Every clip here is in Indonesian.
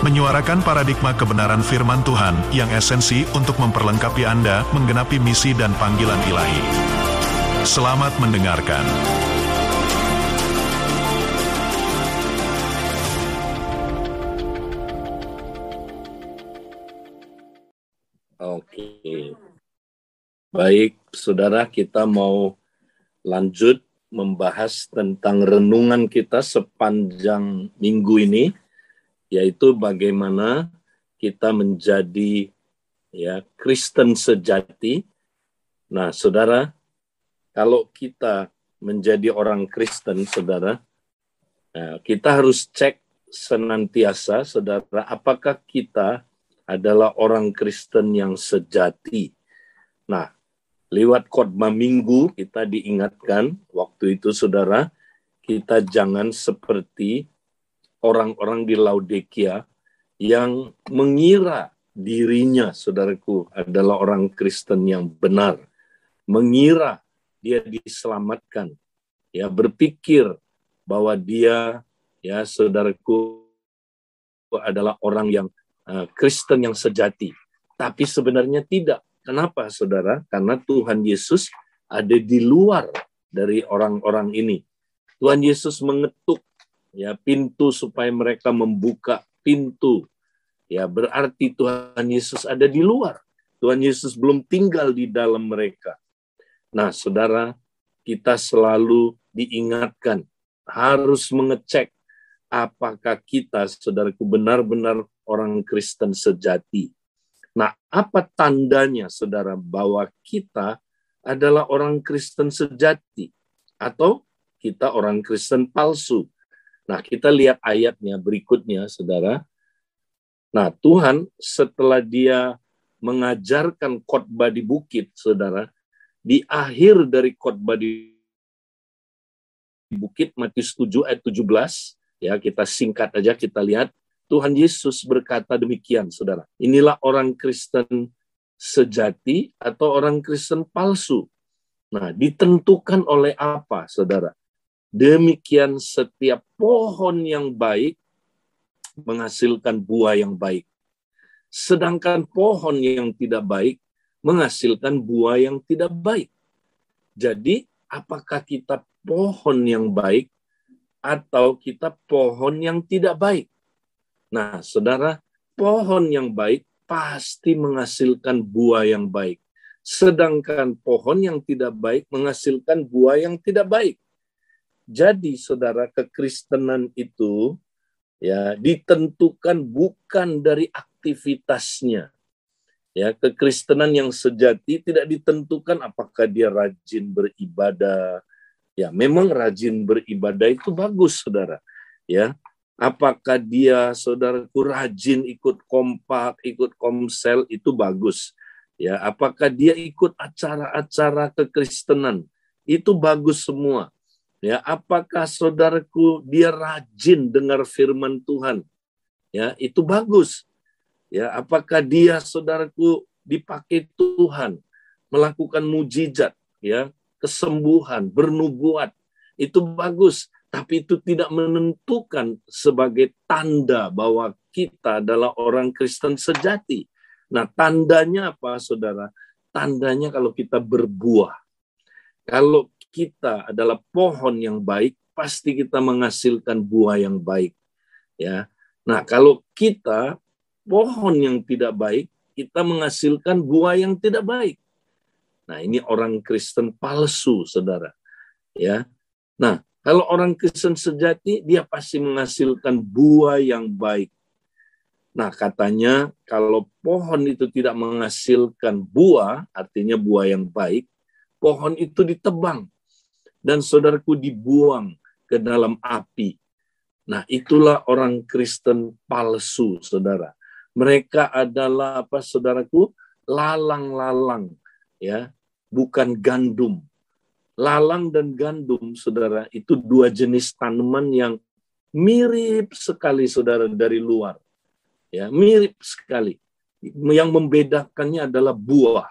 menyuarakan paradigma kebenaran firman Tuhan yang esensi untuk memperlengkapi Anda menggenapi misi dan panggilan ilahi. Selamat mendengarkan. Oke. Baik, Saudara, kita mau lanjut membahas tentang renungan kita sepanjang minggu ini yaitu bagaimana kita menjadi ya Kristen sejati. Nah, Saudara, kalau kita menjadi orang Kristen, Saudara, nah, kita harus cek senantiasa, Saudara, apakah kita adalah orang Kristen yang sejati. Nah, lewat khotbah minggu kita diingatkan waktu itu Saudara, kita jangan seperti orang-orang di Laodikia yang mengira dirinya, saudaraku, adalah orang Kristen yang benar. Mengira dia diselamatkan. Ya, berpikir bahwa dia, ya saudaraku, adalah orang yang uh, Kristen yang sejati. Tapi sebenarnya tidak. Kenapa, saudara? Karena Tuhan Yesus ada di luar dari orang-orang ini. Tuhan Yesus mengetuk ya pintu supaya mereka membuka pintu. Ya, berarti Tuhan Yesus ada di luar. Tuhan Yesus belum tinggal di dalam mereka. Nah, Saudara, kita selalu diingatkan harus mengecek apakah kita, saudaraku, benar-benar orang Kristen sejati. Nah, apa tandanya, saudara, bahwa kita adalah orang Kristen sejati atau kita orang Kristen palsu? Nah, kita lihat ayatnya berikutnya, saudara. Nah, Tuhan setelah dia mengajarkan khotbah di bukit, saudara, di akhir dari khotbah di bukit Matius 7 ayat 17, ya kita singkat aja kita lihat, Tuhan Yesus berkata demikian, saudara. Inilah orang Kristen sejati atau orang Kristen palsu. Nah, ditentukan oleh apa, saudara? Demikian setiap pohon yang baik menghasilkan buah yang baik. Sedangkan pohon yang tidak baik menghasilkan buah yang tidak baik. Jadi, apakah kita pohon yang baik atau kita pohon yang tidak baik? Nah, saudara, pohon yang baik pasti menghasilkan buah yang baik. Sedangkan pohon yang tidak baik menghasilkan buah yang tidak baik. Jadi saudara kekristenan itu ya ditentukan bukan dari aktivitasnya. Ya, kekristenan yang sejati tidak ditentukan apakah dia rajin beribadah. Ya, memang rajin beribadah itu bagus, Saudara. Ya. Apakah dia saudaraku rajin ikut kompak, ikut komsel itu bagus. Ya, apakah dia ikut acara-acara kekristenan? Itu bagus semua. Ya, apakah saudaraku dia rajin dengar firman Tuhan? Ya, itu bagus. Ya, apakah dia saudaraku dipakai Tuhan melakukan mujizat, ya, kesembuhan, bernubuat. Itu bagus, tapi itu tidak menentukan sebagai tanda bahwa kita adalah orang Kristen sejati. Nah, tandanya apa, Saudara? Tandanya kalau kita berbuah. Kalau kita adalah pohon yang baik, pasti kita menghasilkan buah yang baik. Ya. Nah, kalau kita pohon yang tidak baik, kita menghasilkan buah yang tidak baik. Nah, ini orang Kristen palsu, Saudara. Ya. Nah, kalau orang Kristen sejati, dia pasti menghasilkan buah yang baik. Nah, katanya kalau pohon itu tidak menghasilkan buah, artinya buah yang baik, pohon itu ditebang dan saudaraku dibuang ke dalam api. Nah, itulah orang Kristen palsu, saudara. Mereka adalah apa, saudaraku? Lalang-lalang, ya, bukan gandum. Lalang dan gandum, saudara, itu dua jenis tanaman yang mirip sekali, saudara, dari luar. Ya, mirip sekali. Yang membedakannya adalah buah.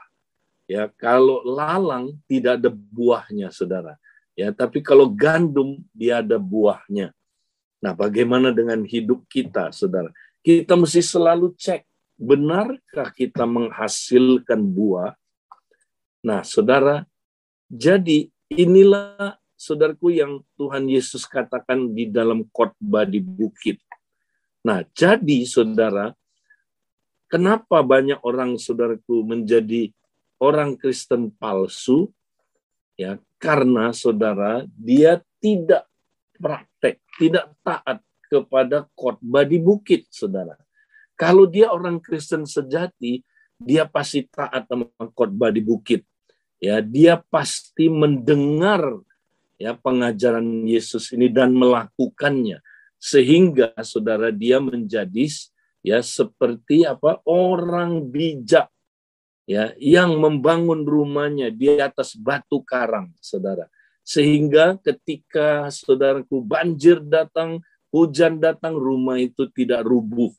Ya, kalau lalang tidak ada buahnya, saudara. Ya, tapi kalau gandum dia ada buahnya. Nah, bagaimana dengan hidup kita, saudara? Kita mesti selalu cek, benarkah kita menghasilkan buah? Nah, saudara, jadi inilah saudaraku yang Tuhan Yesus katakan di dalam khotbah di bukit. Nah, jadi saudara, kenapa banyak orang saudaraku menjadi orang Kristen palsu? Ya, karena saudara dia tidak praktek, tidak taat kepada khotbah di bukit, saudara. Kalau dia orang Kristen sejati, dia pasti taat sama khotbah di bukit. Ya dia pasti mendengar ya pengajaran Yesus ini dan melakukannya. Sehingga saudara dia menjadi ya seperti apa orang bijak ya yang membangun rumahnya di atas batu karang saudara. Sehingga ketika saudaraku banjir datang hujan datang rumah itu tidak rubuh.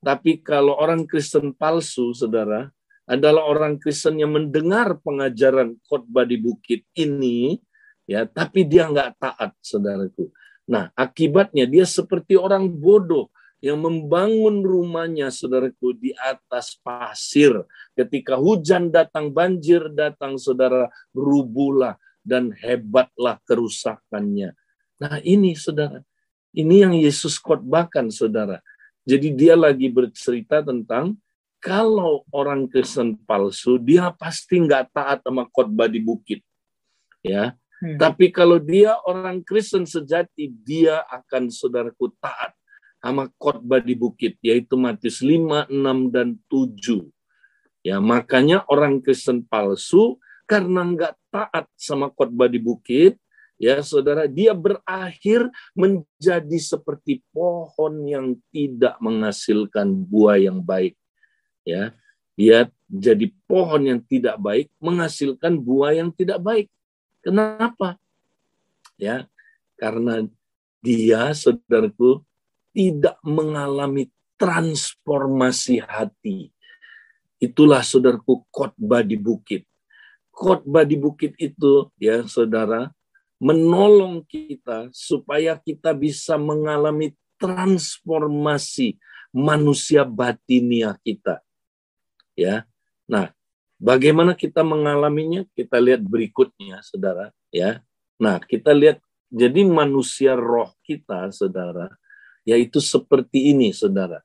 Tapi kalau orang Kristen palsu saudara adalah orang Kristen yang mendengar pengajaran khotbah di bukit ini, ya, tapi dia nggak taat, saudaraku. Nah, akibatnya dia seperti orang bodoh yang membangun rumahnya, saudaraku, di atas pasir. Ketika hujan datang, banjir datang, saudara, rubuhlah dan hebatlah kerusakannya. Nah, ini, saudara, ini yang Yesus khotbahkan, saudara. Jadi dia lagi bercerita tentang kalau orang Kristen palsu, dia pasti nggak taat sama khotbah di bukit. Ya, hmm. tapi kalau dia orang Kristen sejati, dia akan saudaraku taat sama khotbah di bukit, yaitu Matius 5, 6, dan 7. Ya, makanya orang Kristen palsu karena nggak taat sama khotbah di bukit, ya saudara, dia berakhir menjadi seperti pohon yang tidak menghasilkan buah yang baik. Ya dia jadi pohon yang tidak baik menghasilkan buah yang tidak baik. Kenapa? Ya karena dia saudaraku tidak mengalami transformasi hati itulah saudaraku khotbah di bukit khotbah di bukit itu ya saudara menolong kita supaya kita bisa mengalami transformasi manusia batinia kita ya. Nah, bagaimana kita mengalaminya? Kita lihat berikutnya, Saudara, ya. Nah, kita lihat jadi manusia roh kita, Saudara, yaitu seperti ini, Saudara.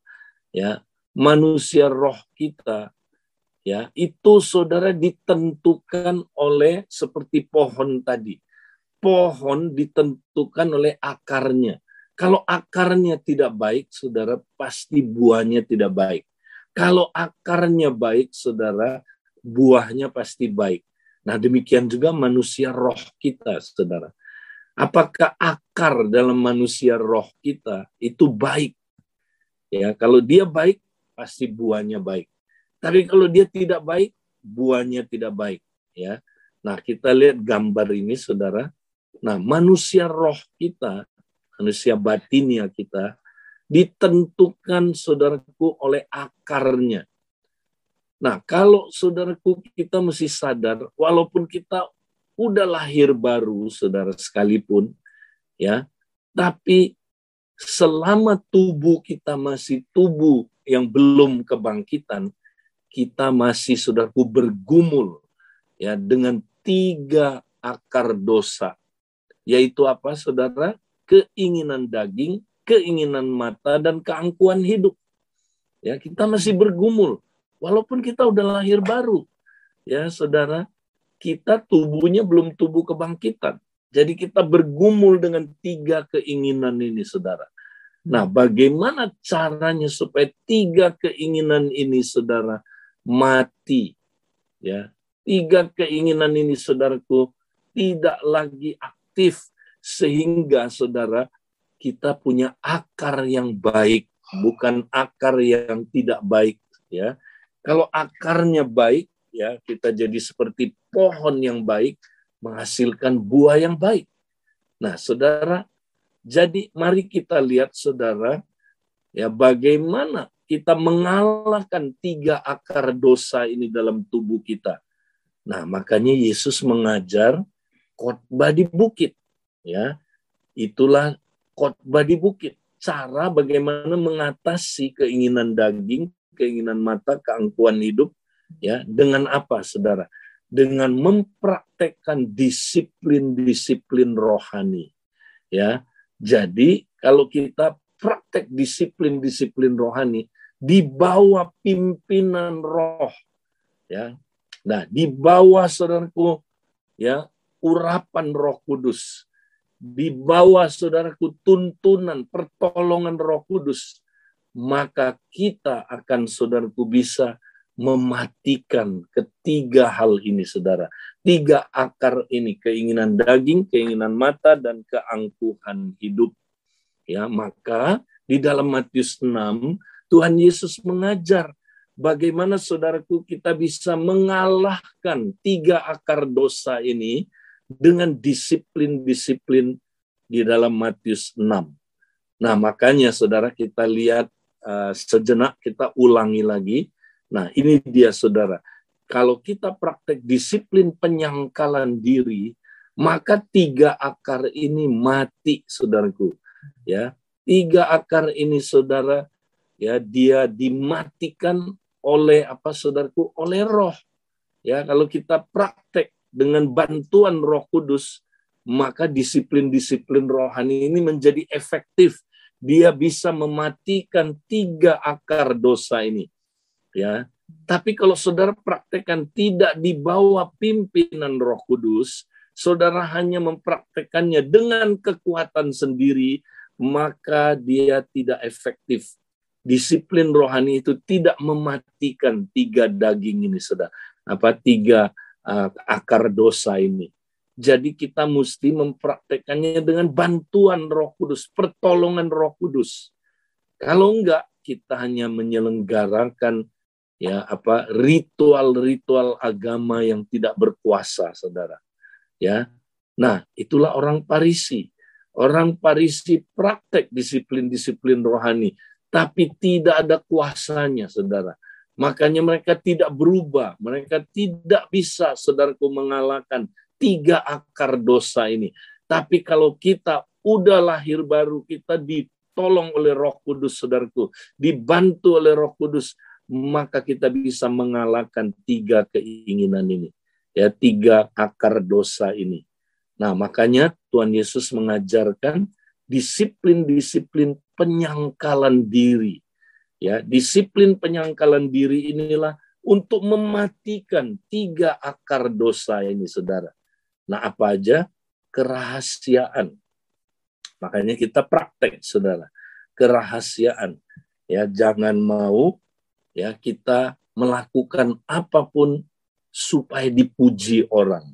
Ya, manusia roh kita ya, itu Saudara ditentukan oleh seperti pohon tadi. Pohon ditentukan oleh akarnya. Kalau akarnya tidak baik, saudara, pasti buahnya tidak baik. Kalau akarnya baik, saudara, buahnya pasti baik. Nah, demikian juga manusia roh kita, saudara. Apakah akar dalam manusia roh kita itu baik? Ya, kalau dia baik, pasti buahnya baik. Tapi kalau dia tidak baik, buahnya tidak baik. Ya, nah kita lihat gambar ini, saudara. Nah, manusia roh kita, manusia batinnya kita, ditentukan saudaraku oleh akarnya. Nah, kalau saudaraku kita mesti sadar, walaupun kita udah lahir baru, saudara sekalipun, ya, tapi selama tubuh kita masih tubuh yang belum kebangkitan, kita masih saudaraku bergumul ya dengan tiga akar dosa, yaitu apa, saudara? Keinginan daging, keinginan mata dan keangkuhan hidup. Ya, kita masih bergumul walaupun kita udah lahir baru. Ya, Saudara, kita tubuhnya belum tubuh kebangkitan. Jadi kita bergumul dengan tiga keinginan ini, Saudara. Nah, bagaimana caranya supaya tiga keinginan ini, Saudara, mati? Ya, tiga keinginan ini, Saudaraku, tidak lagi aktif sehingga Saudara kita punya akar yang baik, bukan akar yang tidak baik ya. Kalau akarnya baik, ya kita jadi seperti pohon yang baik menghasilkan buah yang baik. Nah, Saudara, jadi mari kita lihat Saudara ya bagaimana kita mengalahkan tiga akar dosa ini dalam tubuh kita. Nah, makanya Yesus mengajar khotbah di bukit. Ya, itulah khotbah di bukit. Cara bagaimana mengatasi keinginan daging, keinginan mata, keangkuhan hidup, ya dengan apa, saudara? Dengan mempraktekkan disiplin-disiplin rohani. Ya, jadi kalau kita praktek disiplin-disiplin rohani di bawah pimpinan roh, ya, nah di bawah saudaraku, ya urapan Roh Kudus, di bawah saudaraku tuntunan pertolongan Roh Kudus, maka kita akan saudaraku bisa mematikan ketiga hal ini saudara. Tiga akar ini, keinginan daging, keinginan mata, dan keangkuhan hidup. Ya, maka di dalam Matius 6, Tuhan Yesus mengajar bagaimana saudaraku kita bisa mengalahkan tiga akar dosa ini dengan disiplin-disiplin di dalam Matius 6. Nah, makanya saudara kita lihat uh, sejenak kita ulangi lagi. Nah, ini dia saudara. Kalau kita praktek disiplin penyangkalan diri, maka tiga akar ini mati, saudaraku. Ya, tiga akar ini saudara, ya dia dimatikan oleh apa saudaraku? Oleh roh. Ya, kalau kita praktek dengan bantuan Roh Kudus, maka disiplin-disiplin rohani ini menjadi efektif. Dia bisa mematikan tiga akar dosa ini. Ya, tapi kalau saudara praktekkan tidak di bawah pimpinan Roh Kudus, saudara hanya mempraktekannya dengan kekuatan sendiri, maka dia tidak efektif. Disiplin rohani itu tidak mematikan tiga daging ini, saudara. Apa tiga uh, akar dosa ini. Jadi kita mesti mempraktekannya dengan bantuan Roh Kudus, pertolongan Roh Kudus. Kalau enggak, kita hanya menyelenggarakan ya apa ritual-ritual agama yang tidak berkuasa, Saudara. Ya. Nah, itulah orang Parisi. Orang Parisi praktek disiplin-disiplin rohani, tapi tidak ada kuasanya, Saudara. Makanya mereka tidak berubah. Mereka tidak bisa, saudaraku, mengalahkan tiga akar dosa ini. Tapi kalau kita udah lahir baru, kita ditolong oleh roh kudus, saudaraku. Dibantu oleh roh kudus, maka kita bisa mengalahkan tiga keinginan ini. Ya, tiga akar dosa ini. Nah, makanya Tuhan Yesus mengajarkan disiplin-disiplin penyangkalan diri Ya, disiplin penyangkalan diri inilah untuk mematikan tiga akar dosa ini, saudara. Nah, apa aja? Kerahasiaan. Makanya kita praktek, saudara. Kerahasiaan. Ya, jangan mau ya kita melakukan apa pun supaya dipuji orang.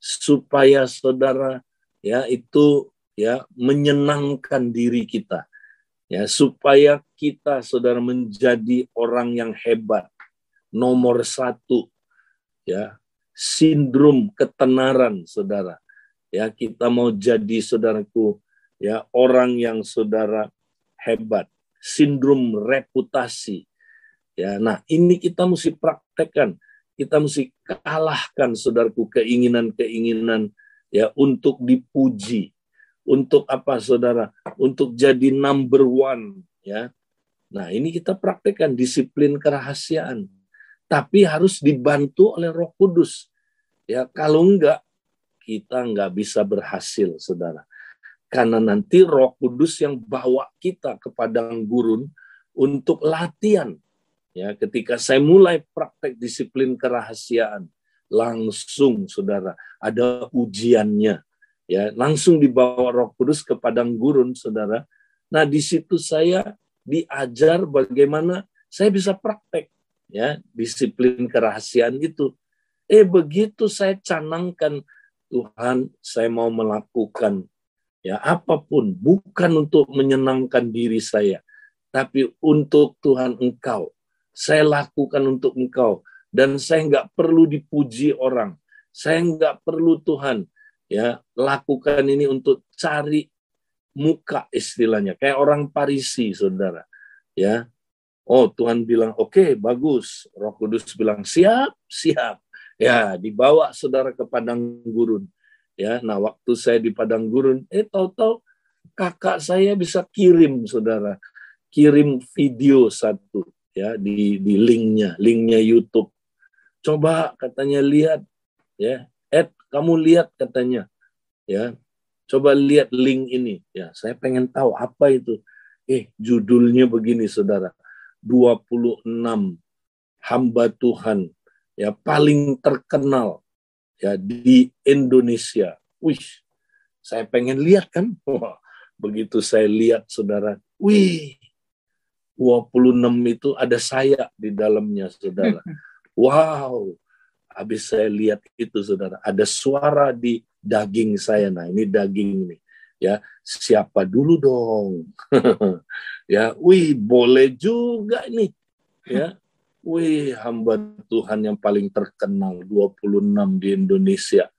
Supaya saudara ya itu ya menyenangkan diri kita. Ya supaya kita saudara menjadi orang yang hebat. Nomor satu ya sindrom ketenaran saudara. Ya kita mau jadi saudaraku ya orang yang saudara hebat. Sindrom reputasi ya nah ini kita mesti praktekkan kita mesti kalahkan saudaraku keinginan-keinginan ya untuk dipuji untuk apa saudara? Untuk jadi number one ya. Nah ini kita praktekkan disiplin kerahasiaan. Tapi harus dibantu oleh roh kudus. Ya kalau enggak kita enggak bisa berhasil saudara. Karena nanti roh kudus yang bawa kita ke padang gurun untuk latihan. Ya, ketika saya mulai praktek disiplin kerahasiaan, langsung saudara ada ujiannya ya langsung dibawa Roh Kudus ke padang gurun, saudara. Nah di situ saya diajar bagaimana saya bisa praktek ya disiplin kerahasiaan gitu. Eh begitu saya canangkan Tuhan, saya mau melakukan ya apa pun bukan untuk menyenangkan diri saya, tapi untuk Tuhan Engkau. Saya lakukan untuk Engkau. dan saya nggak perlu dipuji orang. Saya nggak perlu Tuhan ya lakukan ini untuk cari muka istilahnya. Kayak orang Parisi saudara ya. Oh Tuhan bilang oke okay, bagus. Roh Kudus bilang siap siap. Ya dibawa saudara ke padang gurun ya. Nah waktu saya di padang gurun eh tahu-tahu kakak saya bisa kirim saudara kirim video satu ya di di linknya linknya YouTube coba katanya lihat ya Ed kamu lihat katanya ya Coba lihat link ini. Ya, saya pengen tahu apa itu. Eh, judulnya begini, Saudara. 26 hamba Tuhan ya paling terkenal ya di Indonesia. Wih, saya pengen lihat kan. Begitu saya lihat Saudara. Wih, 26 itu ada saya di dalamnya, Saudara. Wow, habis saya lihat itu, Saudara. Ada suara di daging saya. Nah, ini daging ini. Ya, siapa dulu dong? ya, wih, boleh juga nih. Ya. Wih, hamba Tuhan yang paling terkenal 26 di Indonesia.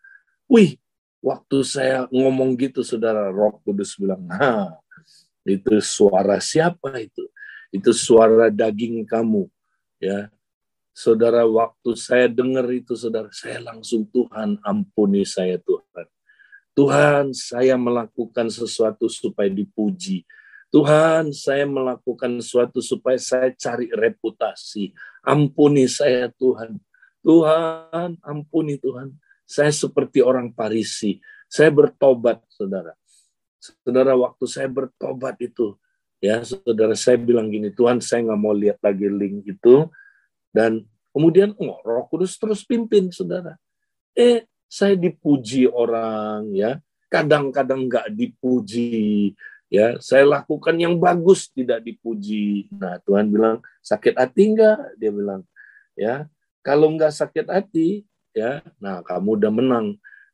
Wih, waktu saya ngomong gitu Saudara Roh Kudus bilang, "Nah, itu suara siapa itu? Itu suara daging kamu." Ya, Saudara, waktu saya dengar itu, saudara, saya langsung Tuhan ampuni saya Tuhan. Tuhan, saya melakukan sesuatu supaya dipuji. Tuhan, saya melakukan sesuatu supaya saya cari reputasi. Ampuni saya Tuhan. Tuhan, ampuni Tuhan. Saya seperti orang Parisi. Saya bertobat, saudara. Saudara, waktu saya bertobat itu, ya saudara, saya bilang gini, Tuhan, saya nggak mau lihat lagi link itu dan kemudian oh, Roh Kudus terus pimpin, saudara. Eh, saya dipuji orang, ya. Kadang-kadang nggak dipuji, ya. Saya lakukan yang bagus, tidak dipuji. Nah, Tuhan bilang sakit hati enggak? Dia bilang, ya. Kalau nggak sakit hati, ya, nah kamu udah menang.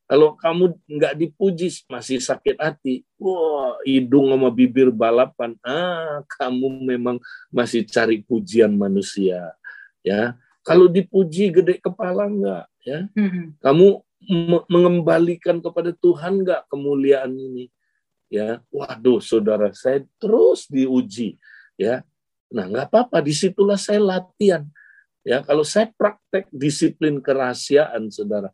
Kalau kamu nggak dipuji masih sakit hati, wah hidung sama bibir balapan, ah kamu memang masih cari pujian manusia ya. Kalau dipuji gede kepala enggak ya? Hmm. kamu mengembalikan kepada Tuhan enggak kemuliaan ini ya? Waduh saudara saya terus diuji ya. Nah nggak apa-apa di situlah saya latihan. Ya kalau saya praktek disiplin kerahasiaan saudara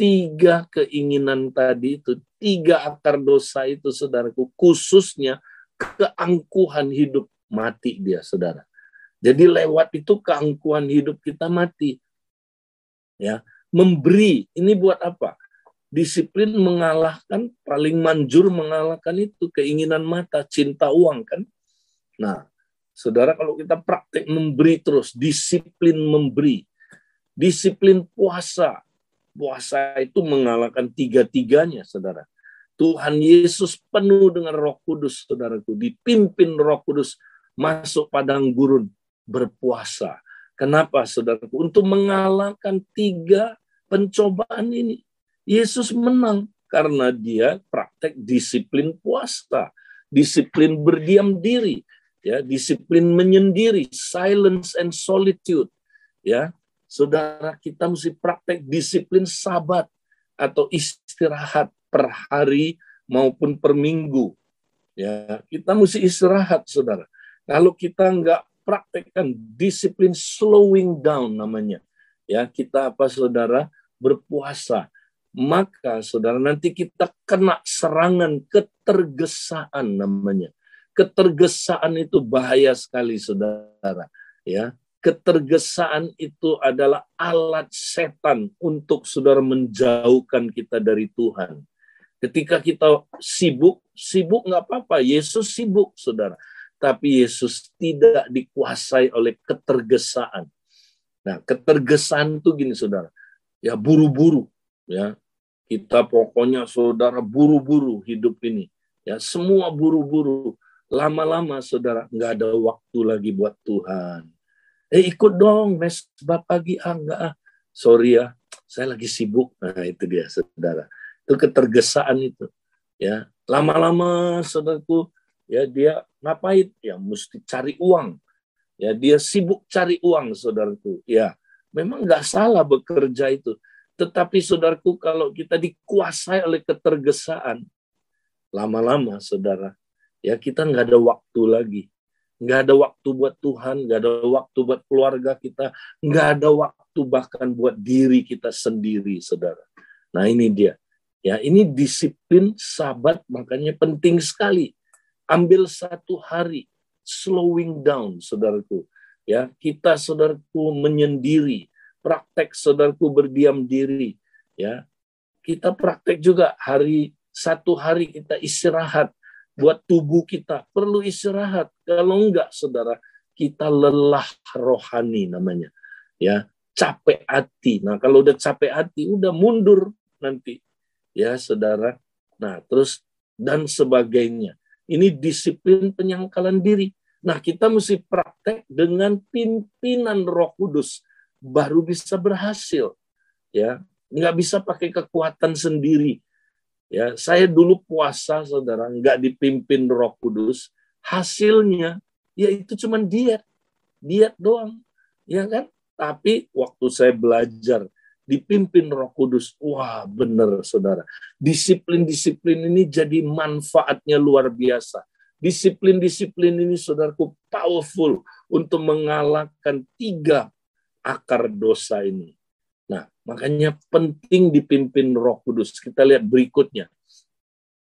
tiga keinginan tadi itu tiga akar dosa itu saudaraku khususnya keangkuhan hidup mati dia saudara jadi lewat itu keangkuhan hidup kita mati. Ya, memberi ini buat apa? Disiplin mengalahkan paling manjur mengalahkan itu keinginan mata, cinta uang kan. Nah, Saudara kalau kita praktek memberi terus, disiplin memberi. Disiplin puasa. Puasa itu mengalahkan tiga-tiganya, Saudara. Tuhan Yesus penuh dengan Roh Kudus, Saudaraku, dipimpin Roh Kudus masuk padang gurun berpuasa. Kenapa saudaraku? Untuk mengalahkan tiga pencobaan ini. Yesus menang karena dia praktek disiplin puasa, disiplin berdiam diri, ya, disiplin menyendiri, silence and solitude, ya. Saudara kita mesti praktek disiplin sabat atau istirahat per hari maupun per minggu. Ya, kita mesti istirahat, saudara. Kalau kita nggak praktekkan disiplin slowing down namanya. Ya, kita apa saudara berpuasa. Maka saudara nanti kita kena serangan ketergesaan namanya. Ketergesaan itu bahaya sekali saudara. Ya, ketergesaan itu adalah alat setan untuk saudara menjauhkan kita dari Tuhan. Ketika kita sibuk, sibuk nggak apa-apa. Yesus sibuk, saudara tapi Yesus tidak dikuasai oleh ketergesaan. Nah, ketergesaan itu gini saudara, ya buru-buru, ya kita pokoknya saudara buru-buru hidup ini, ya semua buru-buru. Lama-lama saudara nggak ada waktu lagi buat Tuhan. Eh ikut dong mes pagi ah enggak ah. Sorry ya, saya lagi sibuk. Nah itu dia saudara. Itu ketergesaan itu. Ya lama-lama saudaraku ya dia ngapain ya mesti cari uang ya dia sibuk cari uang saudaraku ya memang nggak salah bekerja itu. Tetapi saudaraku kalau kita dikuasai oleh ketergesaan, lama-lama saudara, ya kita nggak ada waktu lagi. Nggak ada waktu buat Tuhan, nggak ada waktu buat keluarga kita, nggak ada waktu bahkan buat diri kita sendiri, saudara. Nah ini dia. Ya, ini disiplin sahabat makanya penting sekali. Ambil satu hari slowing down, saudaraku. Ya, kita saudaraku menyendiri, praktek saudaraku berdiam diri. Ya, kita praktek juga hari satu hari kita istirahat buat tubuh kita perlu istirahat. Kalau enggak, saudara, kita lelah rohani namanya. Ya, capek hati. Nah, kalau udah capek hati, udah mundur nanti ya saudara. Nah, terus dan sebagainya. Ini disiplin penyangkalan diri. Nah, kita mesti praktek dengan pimpinan Roh Kudus baru bisa berhasil. Ya, nggak bisa pakai kekuatan sendiri. Ya, saya dulu puasa, saudara, nggak dipimpin Roh Kudus. Hasilnya, ya itu cuma diet, diet doang, ya kan? Tapi waktu saya belajar dipimpin Roh Kudus. Wah, benar Saudara. Disiplin-disiplin ini jadi manfaatnya luar biasa. Disiplin-disiplin ini Saudaraku powerful untuk mengalahkan tiga akar dosa ini. Makanya penting dipimpin Roh Kudus. Kita lihat berikutnya.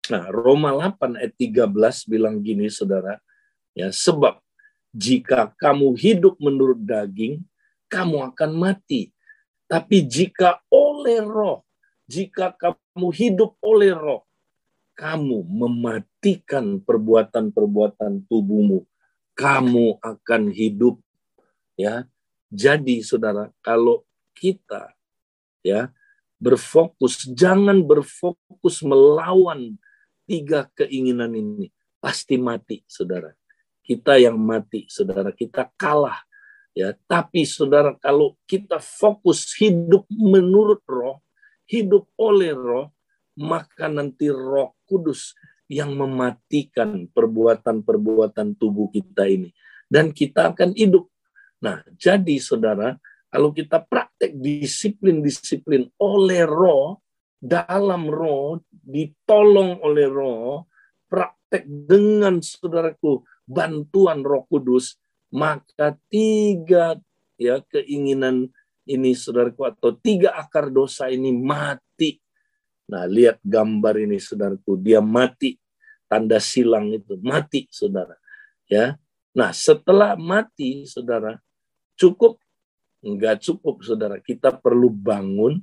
Nah, Roma 8 ayat 13 bilang gini, Saudara, ya, sebab jika kamu hidup menurut daging, kamu akan mati. Tapi jika oleh roh, jika kamu hidup oleh roh, kamu mematikan perbuatan-perbuatan tubuhmu, kamu akan hidup. Ya, jadi saudara, kalau kita ya berfokus, jangan berfokus melawan tiga keinginan ini, pasti mati, saudara. Kita yang mati, saudara, kita kalah Ya, tapi saudara kalau kita fokus hidup menurut roh, hidup oleh roh, maka nanti roh kudus yang mematikan perbuatan-perbuatan tubuh kita ini. Dan kita akan hidup. Nah, jadi saudara, kalau kita praktek disiplin-disiplin oleh roh, dalam roh, ditolong oleh roh, praktek dengan saudaraku, bantuan roh kudus, maka tiga ya keinginan ini saudaraku atau tiga akar dosa ini mati. Nah, lihat gambar ini saudaraku, dia mati. Tanda silang itu mati, Saudara. Ya. Nah, setelah mati, Saudara, cukup enggak cukup, Saudara. Kita perlu bangun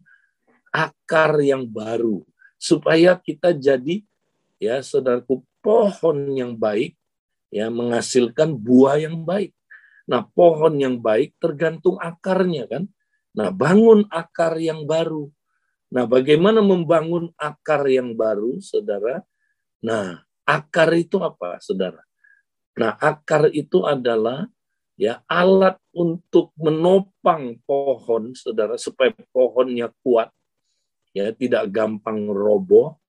akar yang baru supaya kita jadi ya saudaraku pohon yang baik ya menghasilkan buah yang baik. Nah, pohon yang baik tergantung akarnya kan. Nah, bangun akar yang baru. Nah, bagaimana membangun akar yang baru, Saudara? Nah, akar itu apa, Saudara? Nah, akar itu adalah ya alat untuk menopang pohon, Saudara, supaya pohonnya kuat, ya tidak gampang roboh.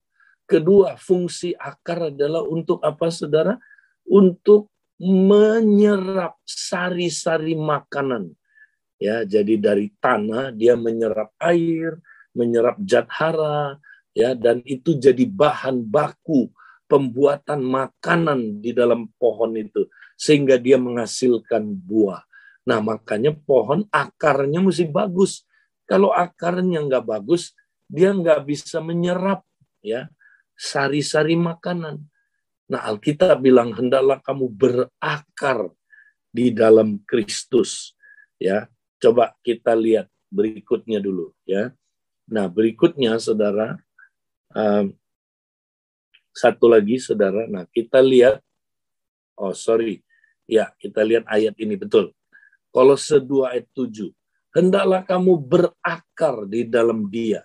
Kedua, fungsi akar adalah untuk apa, Saudara? Untuk menyerap sari-sari makanan. Ya, jadi dari tanah dia menyerap air, menyerap zat hara, ya, dan itu jadi bahan baku pembuatan makanan di dalam pohon itu sehingga dia menghasilkan buah. Nah, makanya pohon akarnya mesti bagus. Kalau akarnya nggak bagus, dia nggak bisa menyerap ya sari-sari makanan. Nah, Alkitab bilang hendaklah kamu berakar di dalam Kristus. Ya, coba kita lihat berikutnya dulu. Ya, nah berikutnya, saudara, um, satu lagi, saudara. Nah, kita lihat. Oh, sorry. Ya, kita lihat ayat ini betul. Kalau sedua ayat 7. Hendaklah kamu berakar di dalam dia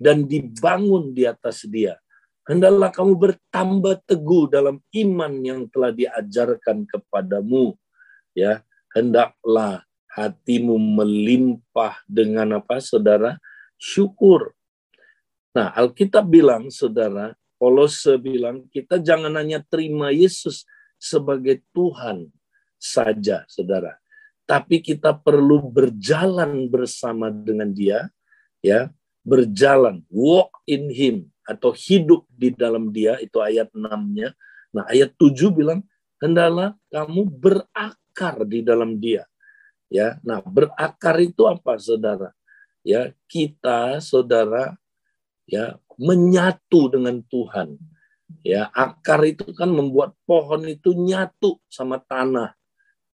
dan dibangun di atas dia Hendaklah kamu bertambah teguh dalam iman yang telah diajarkan kepadamu. Ya, hendaklah hatimu melimpah dengan apa, saudara? Syukur. Nah, Alkitab bilang, saudara, Kolose bilang, kita jangan hanya terima Yesus sebagai Tuhan saja, saudara. tapi kita perlu berjalan bersama dengan dia, ya, berjalan, walk in him atau hidup di dalam dia itu ayat 6-nya. Nah, ayat 7 bilang hendaklah kamu berakar di dalam dia. Ya. Nah, berakar itu apa, Saudara? Ya, kita Saudara ya menyatu dengan Tuhan. Ya, akar itu kan membuat pohon itu nyatu sama tanah.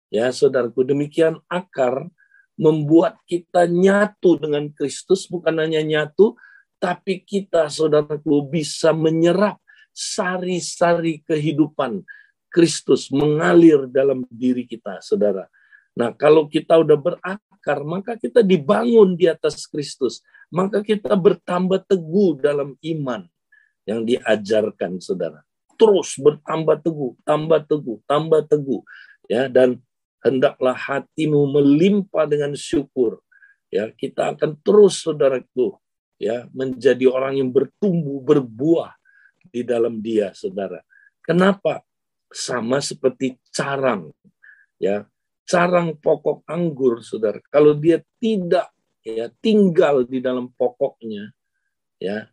Ya, saudaraku, demikian akar membuat kita nyatu dengan Kristus, bukan hanya nyatu, tapi kita, saudaraku, bisa menyerap sari-sari kehidupan Kristus mengalir dalam diri kita, saudara. Nah, kalau kita udah berakar, maka kita dibangun di atas Kristus. Maka kita bertambah teguh dalam iman yang diajarkan, saudara. Terus bertambah teguh, tambah teguh, tambah teguh. Ya, dan hendaklah hatimu melimpah dengan syukur. Ya, kita akan terus saudaraku ya menjadi orang yang bertumbuh berbuah di dalam dia, saudara. Kenapa? Sama seperti carang, ya carang pokok anggur, saudara. Kalau dia tidak ya tinggal di dalam pokoknya, ya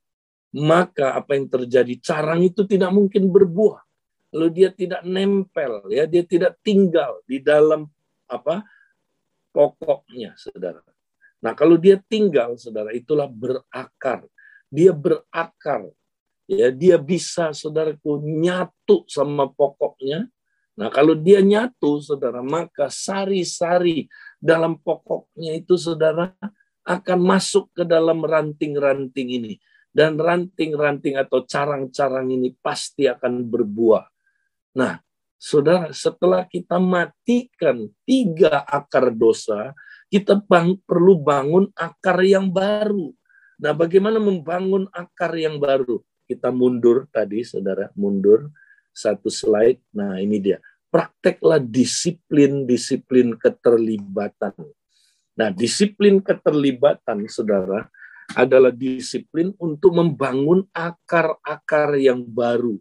maka apa yang terjadi? Carang itu tidak mungkin berbuah. Lalu dia tidak nempel ya. Dia tidak tinggal di dalam apa pokoknya saudara. Nah kalau dia tinggal saudara itulah berakar. Dia berakar ya. Dia bisa saudaraku nyatu sama pokoknya. Nah kalau dia nyatu saudara maka sari-sari dalam pokoknya itu saudara akan masuk ke dalam ranting-ranting ini dan ranting-ranting atau carang-carang ini pasti akan berbuah Nah, saudara, setelah kita matikan tiga akar dosa, kita bang, perlu bangun akar yang baru. Nah, bagaimana membangun akar yang baru? Kita mundur tadi, saudara, mundur satu slide. Nah, ini dia. Prakteklah disiplin-disiplin keterlibatan. Nah, disiplin keterlibatan, saudara, adalah disiplin untuk membangun akar-akar yang baru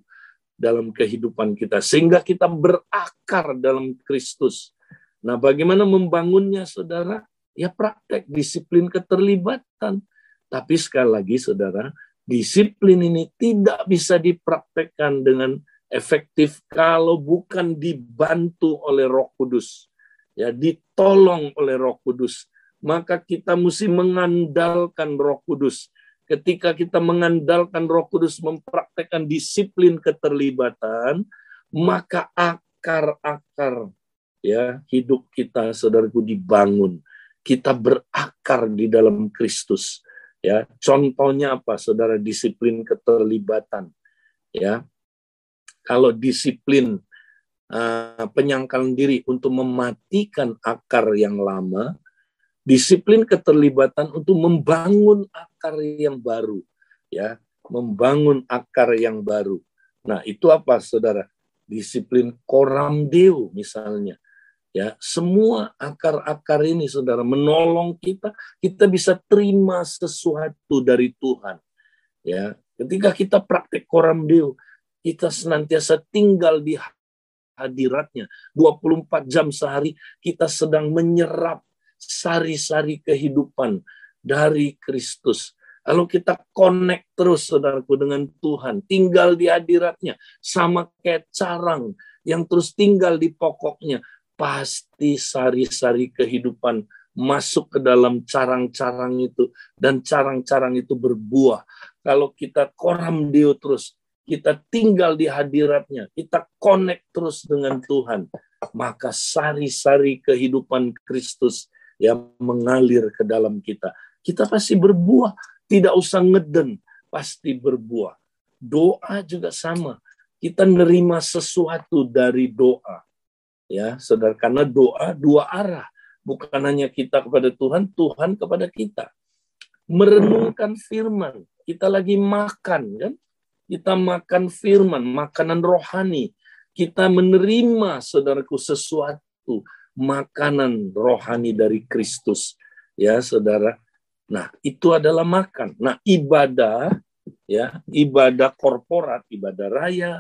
dalam kehidupan kita sehingga kita berakar dalam Kristus. Nah, bagaimana membangunnya Saudara? Ya praktek disiplin keterlibatan. Tapi sekali lagi Saudara, disiplin ini tidak bisa dipraktekkan dengan efektif kalau bukan dibantu oleh Roh Kudus. Ya, ditolong oleh Roh Kudus. Maka kita mesti mengandalkan Roh Kudus ketika kita mengandalkan Roh Kudus mempraktekkan disiplin keterlibatan, maka akar-akar ya hidup kita saudaraku dibangun. Kita berakar di dalam Kristus. Ya, contohnya apa? Saudara disiplin keterlibatan. Ya. Kalau disiplin uh, penyangkalan diri untuk mematikan akar yang lama, disiplin keterlibatan untuk membangun akar yang baru ya. Membangun akar yang baru. Nah itu apa saudara? Disiplin koram deo misalnya. Ya semua akar-akar ini saudara menolong kita kita bisa terima sesuatu dari Tuhan. Ya ketika kita praktek koram deo kita senantiasa tinggal di hadiratnya. 24 jam sehari kita sedang menyerap sari-sari kehidupan dari Kristus. Lalu kita connect terus saudaraku dengan Tuhan. Tinggal di hadiratnya. Sama kayak carang yang terus tinggal di pokoknya. Pasti sari-sari kehidupan masuk ke dalam carang-carang itu. Dan carang-carang itu berbuah. Kalau kita koram dia terus. Kita tinggal di hadiratnya. Kita connect terus dengan Tuhan. Maka sari-sari kehidupan Kristus yang mengalir ke dalam kita. Kita pasti berbuah, tidak usah ngeden, pasti berbuah. Doa juga sama. Kita nerima sesuatu dari doa. Ya, saudara, karena doa dua arah. Bukan hanya kita kepada Tuhan, Tuhan kepada kita. Merenungkan firman. Kita lagi makan, kan? Kita makan firman, makanan rohani. Kita menerima, saudaraku, sesuatu makanan rohani dari Kristus. Ya, Saudara. Nah, itu adalah makan. Nah, ibadah ya, ibadah korporat, ibadah raya,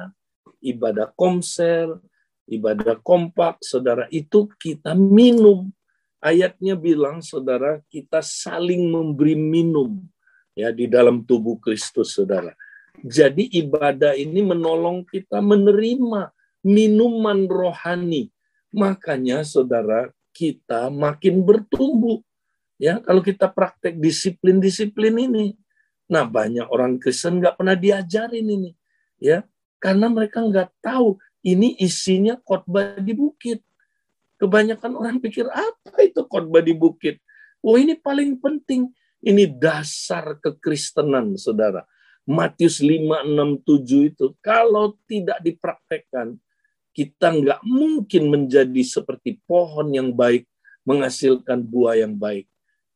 ibadah komsel, ibadah kompak, Saudara, itu kita minum. Ayatnya bilang, saudara, kita saling memberi minum ya di dalam tubuh Kristus, saudara. Jadi ibadah ini menolong kita menerima minuman rohani. Makanya saudara, kita makin bertumbuh. Ya, kalau kita praktek disiplin-disiplin ini. Nah, banyak orang Kristen nggak pernah diajarin ini. Ya, karena mereka nggak tahu ini isinya khotbah di bukit. Kebanyakan orang pikir apa itu khotbah di bukit? Oh ini paling penting. Ini dasar kekristenan, saudara. Matius 5, 6, 7 itu. Kalau tidak dipraktekkan, kita nggak mungkin menjadi seperti pohon yang baik, menghasilkan buah yang baik.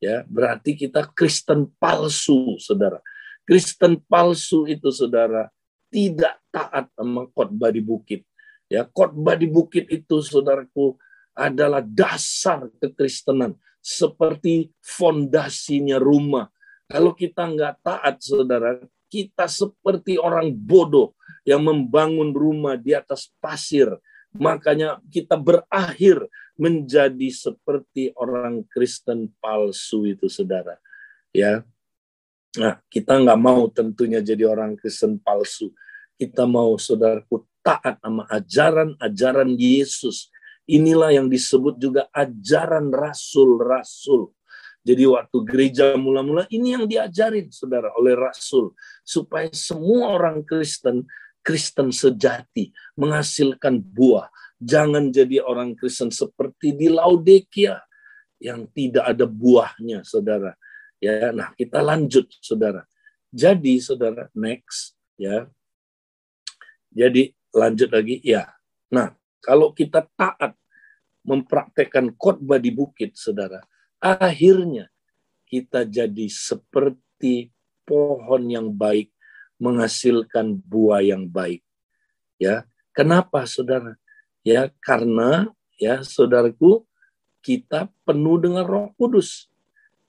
Ya, berarti kita Kristen palsu, saudara. Kristen palsu itu, saudara, tidak taat sama di bukit. Ya, khotbah di bukit itu, saudaraku, adalah dasar kekristenan seperti fondasinya rumah. Kalau kita nggak taat, saudara, kita seperti orang bodoh yang membangun rumah di atas pasir. Makanya kita berakhir menjadi seperti orang Kristen palsu itu, saudara. Ya, Nah, kita nggak mau tentunya jadi orang Kristen palsu. Kita mau saudaraku taat sama ajaran-ajaran Yesus Inilah yang disebut juga ajaran rasul-rasul. Jadi waktu gereja mula-mula ini yang diajarin saudara oleh rasul supaya semua orang Kristen Kristen sejati menghasilkan buah. Jangan jadi orang Kristen seperti di Laodikia yang tidak ada buahnya, saudara. Ya, nah kita lanjut, saudara. Jadi, saudara, next, ya. Jadi lanjut lagi, ya. Nah, kalau kita taat mempraktekkan khotbah di bukit, saudara, akhirnya kita jadi seperti pohon yang baik menghasilkan buah yang baik. Ya, kenapa saudara? Ya, karena ya saudaraku kita penuh dengan Roh Kudus.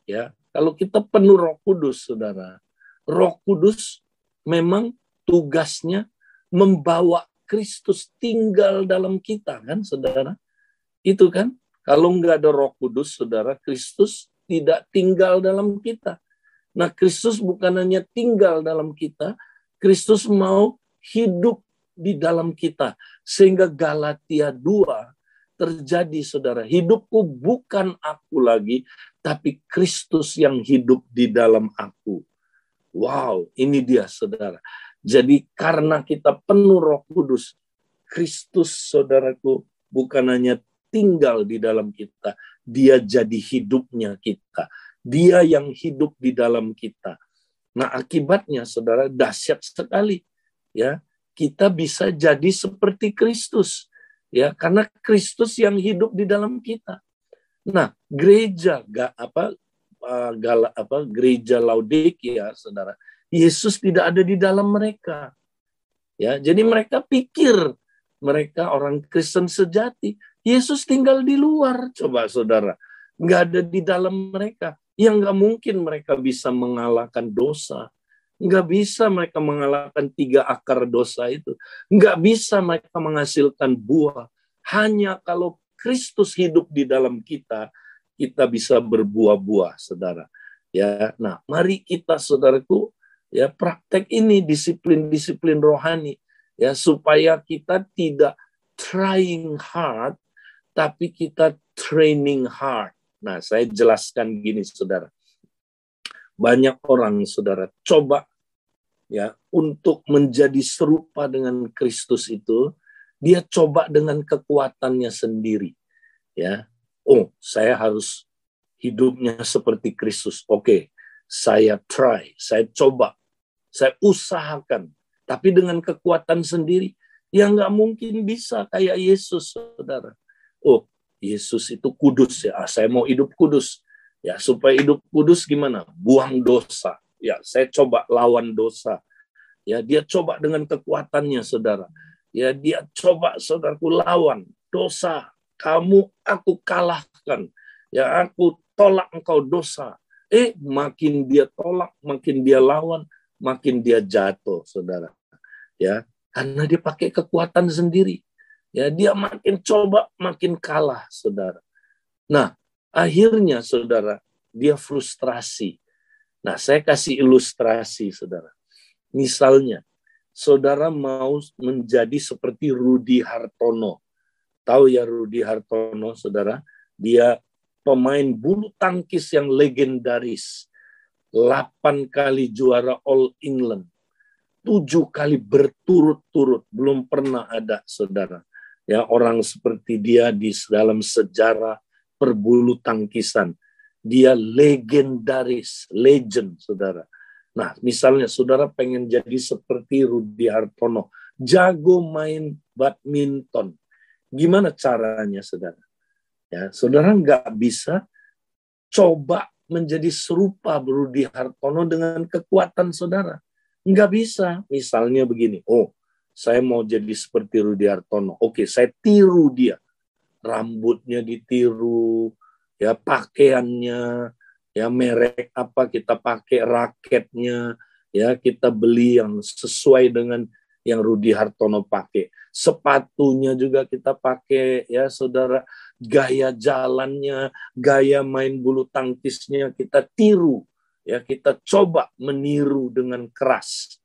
Ya, kalau kita penuh Roh Kudus, saudara, Roh Kudus memang tugasnya membawa Kristus tinggal dalam kita kan saudara. Itu kan kalau nggak ada roh kudus saudara Kristus tidak tinggal dalam kita. Nah Kristus bukan hanya tinggal dalam kita, Kristus mau hidup di dalam kita. Sehingga Galatia 2 terjadi saudara. Hidupku bukan aku lagi, tapi Kristus yang hidup di dalam aku. Wow, ini dia saudara. Jadi karena kita penuh roh kudus, Kristus saudaraku bukan hanya tinggal di dalam kita, dia jadi hidupnya kita. Dia yang hidup di dalam kita. Nah, akibatnya saudara dahsyat sekali. Ya, kita bisa jadi seperti Kristus. Ya, karena Kristus yang hidup di dalam kita. Nah, gereja gak apa gala, apa gereja Laodikia, saudara, Yesus tidak ada di dalam mereka. Ya, jadi mereka pikir mereka orang Kristen sejati. Yesus tinggal di luar, coba saudara. Nggak ada di dalam mereka. Yang nggak mungkin mereka bisa mengalahkan dosa. Nggak bisa mereka mengalahkan tiga akar dosa itu. Nggak bisa mereka menghasilkan buah. Hanya kalau Kristus hidup di dalam kita, kita bisa berbuah-buah, saudara. Ya, nah, mari kita, saudaraku, ya praktek ini disiplin-disiplin rohani ya supaya kita tidak trying hard tapi kita training hard. Nah, saya jelaskan gini Saudara. Banyak orang Saudara coba ya untuk menjadi serupa dengan Kristus itu dia coba dengan kekuatannya sendiri. Ya. Oh, saya harus hidupnya seperti Kristus. Oke, saya try, saya coba saya usahakan. Tapi dengan kekuatan sendiri, yang nggak mungkin bisa kayak Yesus, saudara. Oh, Yesus itu kudus ya. Ah, saya mau hidup kudus. Ya, supaya hidup kudus gimana? Buang dosa. Ya, saya coba lawan dosa. Ya, dia coba dengan kekuatannya, saudara. Ya, dia coba saudaraku lawan dosa. Kamu aku kalahkan. Ya, aku tolak engkau dosa. Eh, makin dia tolak, makin dia lawan, makin dia jatuh, saudara. Ya, karena dia pakai kekuatan sendiri. Ya, dia makin coba, makin kalah, saudara. Nah, Akhirnya, saudara, dia frustrasi. Nah, saya kasih ilustrasi, saudara. Misalnya, saudara mau menjadi seperti Rudi Hartono. Tahu ya Rudi Hartono, saudara? Dia pemain bulu tangkis yang legendaris. 8 kali juara All England. 7 kali berturut-turut. Belum pernah ada, saudara. Ya, orang seperti dia di dalam sejarah perbulu tangkisan. Dia legendaris, legend, saudara. Nah, misalnya saudara pengen jadi seperti Rudi Hartono, jago main badminton. Gimana caranya, saudara? Ya, saudara nggak bisa coba menjadi serupa Rudi Hartono dengan kekuatan saudara. Nggak bisa. Misalnya begini, oh, saya mau jadi seperti Rudi Hartono. Oke, saya tiru dia. Rambutnya ditiru, ya pakaiannya, ya merek apa kita pakai raketnya ya kita beli yang sesuai dengan yang Rudi Hartono pakai sepatunya juga kita pakai ya saudara gaya jalannya gaya main bulu tangkisnya kita tiru ya kita coba meniru dengan keras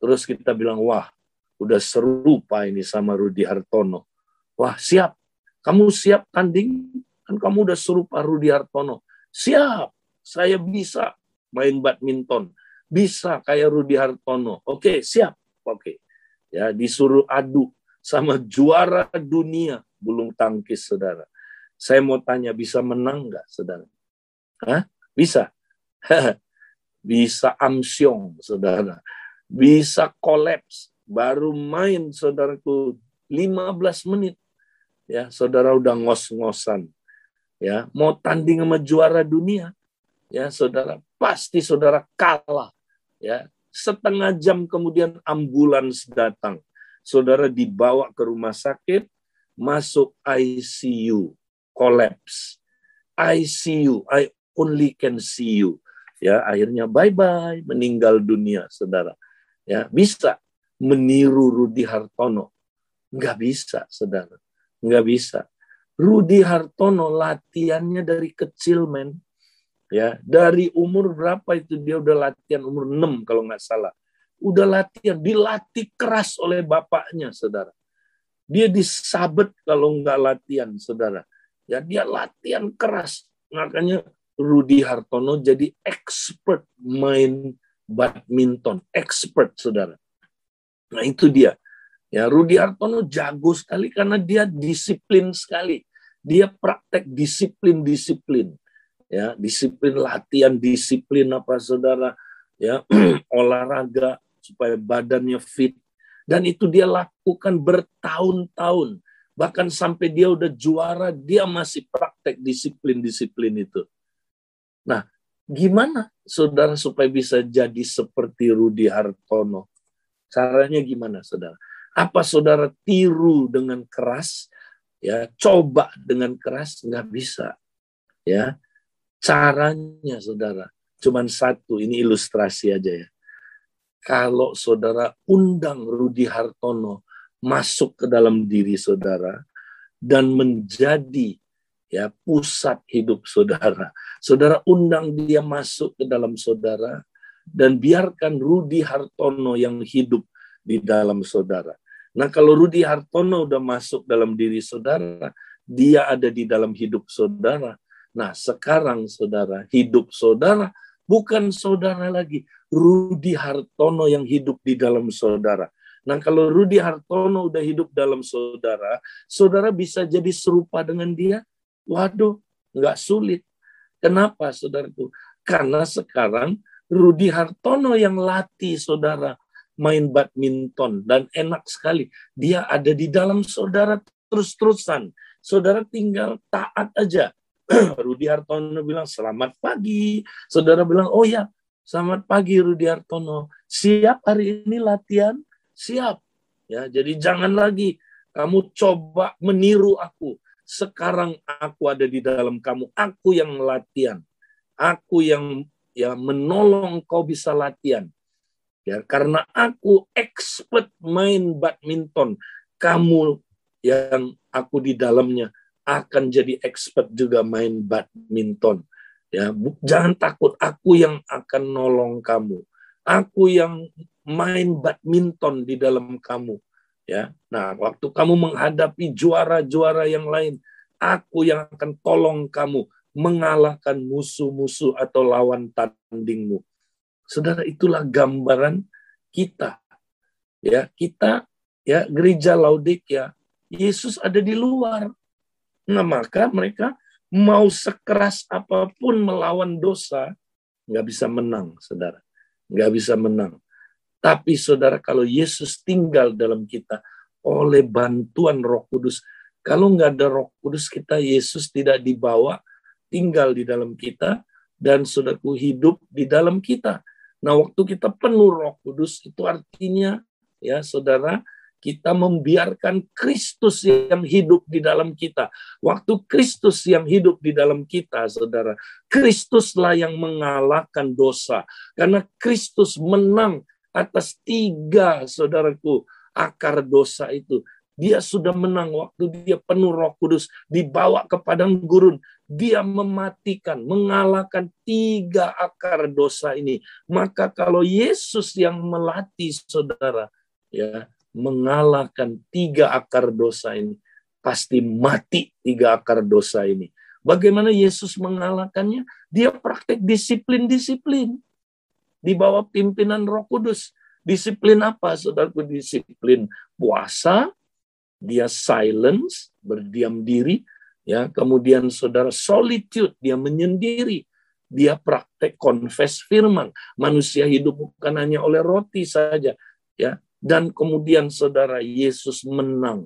terus kita bilang wah udah serupa ini sama Rudi Hartono wah siap kamu siap tanding kan kamu udah serupa Rudi Hartono Siap, saya bisa main badminton. Bisa kayak Rudi Hartono. Oke, siap. Oke. Ya, disuruh adu sama juara dunia bulung tangkis, saudara. Saya mau tanya, bisa menang nggak, saudara? Hah? Bisa? bisa amsyong, saudara. Bisa kolaps. Baru main, saudaraku, 15 menit. Ya, saudara udah ngos-ngosan. Ya mau tanding sama juara dunia. Ya saudara pasti saudara kalah. Ya setengah jam kemudian ambulans datang. Saudara dibawa ke rumah sakit masuk ICU collapse ICU I only can see you. Ya akhirnya bye bye meninggal dunia saudara. Ya bisa meniru Rudi Hartono nggak bisa saudara nggak bisa Rudi Hartono latihannya dari kecil men. Ya, dari umur berapa itu dia udah latihan umur 6 kalau nggak salah. Udah latihan, dilatih keras oleh bapaknya, Saudara. Dia disabet kalau nggak latihan, Saudara. Ya, dia latihan keras. Makanya Rudi Hartono jadi expert main badminton, expert, Saudara. Nah, itu dia. Ya, Rudi Hartono jago sekali karena dia disiplin sekali. Dia praktek disiplin-disiplin. Ya disiplin latihan disiplin apa saudara. Ya olahraga supaya badannya fit. Dan itu dia lakukan bertahun-tahun. Bahkan sampai dia udah juara dia masih praktek disiplin-disiplin itu. Nah gimana saudara supaya bisa jadi seperti Rudi Hartono caranya gimana saudara? Apa saudara tiru dengan keras? Ya coba dengan keras nggak bisa. Ya caranya saudara. Cuman satu ini ilustrasi aja ya. Kalau saudara undang Rudi Hartono masuk ke dalam diri saudara dan menjadi ya pusat hidup saudara. Saudara undang dia masuk ke dalam saudara dan biarkan Rudi Hartono yang hidup di dalam saudara. Nah kalau Rudi Hartono udah masuk dalam diri saudara, dia ada di dalam hidup saudara. Nah sekarang saudara, hidup saudara bukan saudara lagi. Rudi Hartono yang hidup di dalam saudara. Nah kalau Rudi Hartono udah hidup dalam saudara, saudara bisa jadi serupa dengan dia. Waduh, nggak sulit. Kenapa saudaraku? Karena sekarang Rudi Hartono yang latih saudara main badminton dan enak sekali. Dia ada di dalam saudara terus-terusan. Saudara tinggal taat aja. Rudi Hartono bilang selamat pagi. Saudara bilang oh ya selamat pagi Rudi Hartono. Siap hari ini latihan? Siap. Ya, jadi jangan lagi kamu coba meniru aku. Sekarang aku ada di dalam kamu. Aku yang latihan. Aku yang ya menolong kau bisa latihan. Ya, karena aku expert main badminton, kamu yang aku di dalamnya akan jadi expert juga main badminton. Ya, jangan takut, aku yang akan nolong kamu. Aku yang main badminton di dalam kamu. Ya. Nah, waktu kamu menghadapi juara-juara yang lain, aku yang akan tolong kamu mengalahkan musuh-musuh atau lawan tandingmu. Saudara, itulah gambaran kita. Ya, kita ya gereja Laodikia, Yesus ada di luar. Nah, maka mereka mau sekeras apa pun melawan dosa, nggak bisa menang, saudara. Nggak bisa menang. Tapi saudara, kalau Yesus tinggal dalam kita oleh bantuan roh kudus, kalau nggak ada roh kudus kita, Yesus tidak dibawa, tinggal di dalam kita, dan saudaraku hidup di dalam kita. Nah, waktu kita penuh roh kudus, itu artinya, ya saudara, kita membiarkan Kristus yang hidup di dalam kita. Waktu Kristus yang hidup di dalam kita, saudara, Kristuslah yang mengalahkan dosa. Karena Kristus menang atas tiga, saudaraku, akar dosa itu. Dia sudah menang waktu dia penuh roh kudus, dibawa ke padang gurun. Dia mematikan, mengalahkan tiga akar dosa ini. Maka kalau Yesus yang melatih saudara, ya mengalahkan tiga akar dosa ini. Pasti mati tiga akar dosa ini. Bagaimana Yesus mengalahkannya? Dia praktek disiplin-disiplin. Di bawah pimpinan roh kudus. Disiplin apa, saudaraku? Disiplin puasa, dia silence, berdiam diri, ya kemudian saudara solitude dia menyendiri dia praktek confess firman manusia hidup bukan hanya oleh roti saja ya dan kemudian saudara Yesus menang.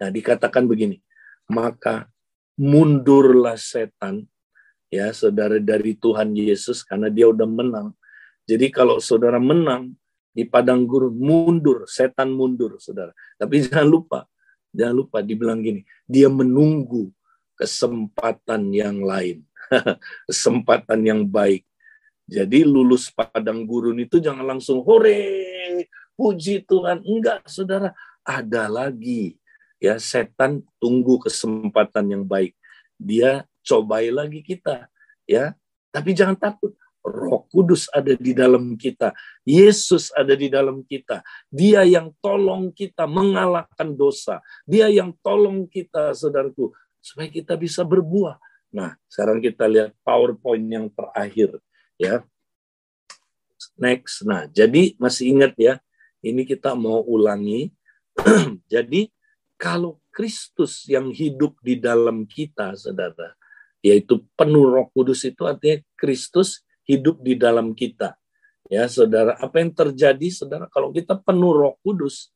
Nah, dikatakan begini, maka mundurlah setan ya saudara dari Tuhan Yesus karena dia udah menang. Jadi kalau saudara menang di padang gurun mundur, setan mundur saudara. Tapi jangan lupa, jangan lupa dibilang gini, dia menunggu kesempatan yang lain, kesempatan yang baik. Jadi lulus padang gurun itu jangan langsung hore, puji Tuhan. Enggak, saudara. Ada lagi. Ya, setan tunggu kesempatan yang baik. Dia cobai lagi kita. Ya, tapi jangan takut. Roh Kudus ada di dalam kita. Yesus ada di dalam kita. Dia yang tolong kita mengalahkan dosa. Dia yang tolong kita, saudaraku, supaya kita bisa berbuah. Nah, sekarang kita lihat PowerPoint yang terakhir ya. Next. Nah, jadi masih ingat ya, ini kita mau ulangi. jadi kalau Kristus yang hidup di dalam kita, saudara, yaitu penuh roh kudus itu artinya Kristus hidup di dalam kita. Ya, saudara, apa yang terjadi, saudara, kalau kita penuh roh kudus,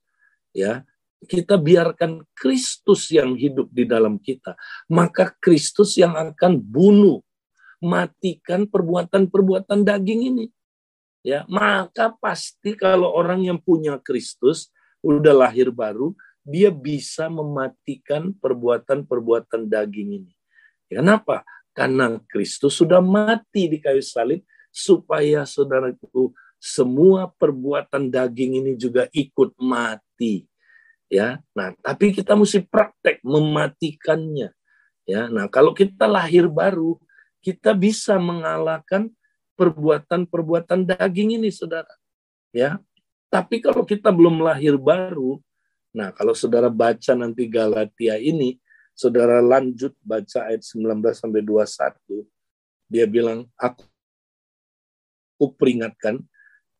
ya, kita biarkan Kristus yang hidup di dalam kita, maka Kristus yang akan bunuh matikan perbuatan-perbuatan daging ini. Ya, maka pasti kalau orang yang punya Kristus udah lahir baru, dia bisa mematikan perbuatan-perbuatan daging ini. Kenapa? Karena Kristus sudah mati di kayu salib supaya saudaraku semua perbuatan daging ini juga ikut mati. Ya. Nah, tapi kita mesti praktek mematikannya. Ya. Nah, kalau kita lahir baru, kita bisa mengalahkan perbuatan-perbuatan daging ini, saudara. Ya, tapi kalau kita belum lahir baru, nah kalau saudara baca nanti Galatia ini, saudara lanjut baca ayat 19 sampai 21, dia bilang aku, aku peringatkan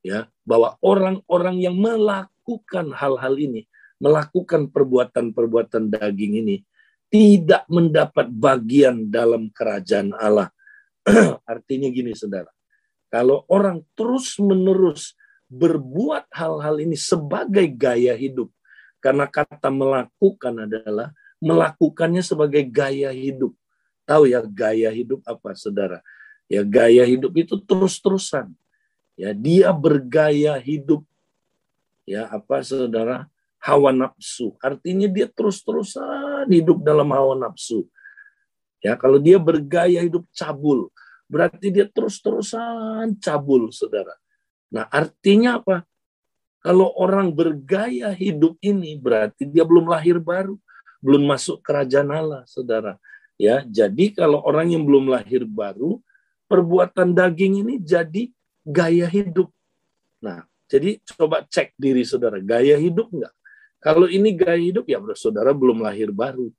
ya bahwa orang-orang yang melakukan hal-hal ini, melakukan perbuatan-perbuatan daging ini, tidak mendapat bagian dalam kerajaan Allah. Artinya gini saudara, kalau orang terus-menerus berbuat hal-hal ini sebagai gaya hidup, karena kata melakukan adalah melakukannya sebagai gaya hidup. Tahu ya gaya hidup apa saudara? Ya gaya hidup itu terus-terusan. Ya dia bergaya hidup. Ya apa saudara? hawa nafsu. Artinya dia terus-terusan hidup dalam hawa nafsu. Ya, kalau dia bergaya hidup cabul, berarti dia terus-terusan cabul, Saudara. Nah, artinya apa? Kalau orang bergaya hidup ini berarti dia belum lahir baru, belum masuk kerajaan Allah, saudara. Ya, jadi kalau orang yang belum lahir baru, perbuatan daging ini jadi gaya hidup. Nah, jadi coba cek diri saudara, gaya hidup enggak? Kalau ini gaya hidup, ya saudara belum lahir baru.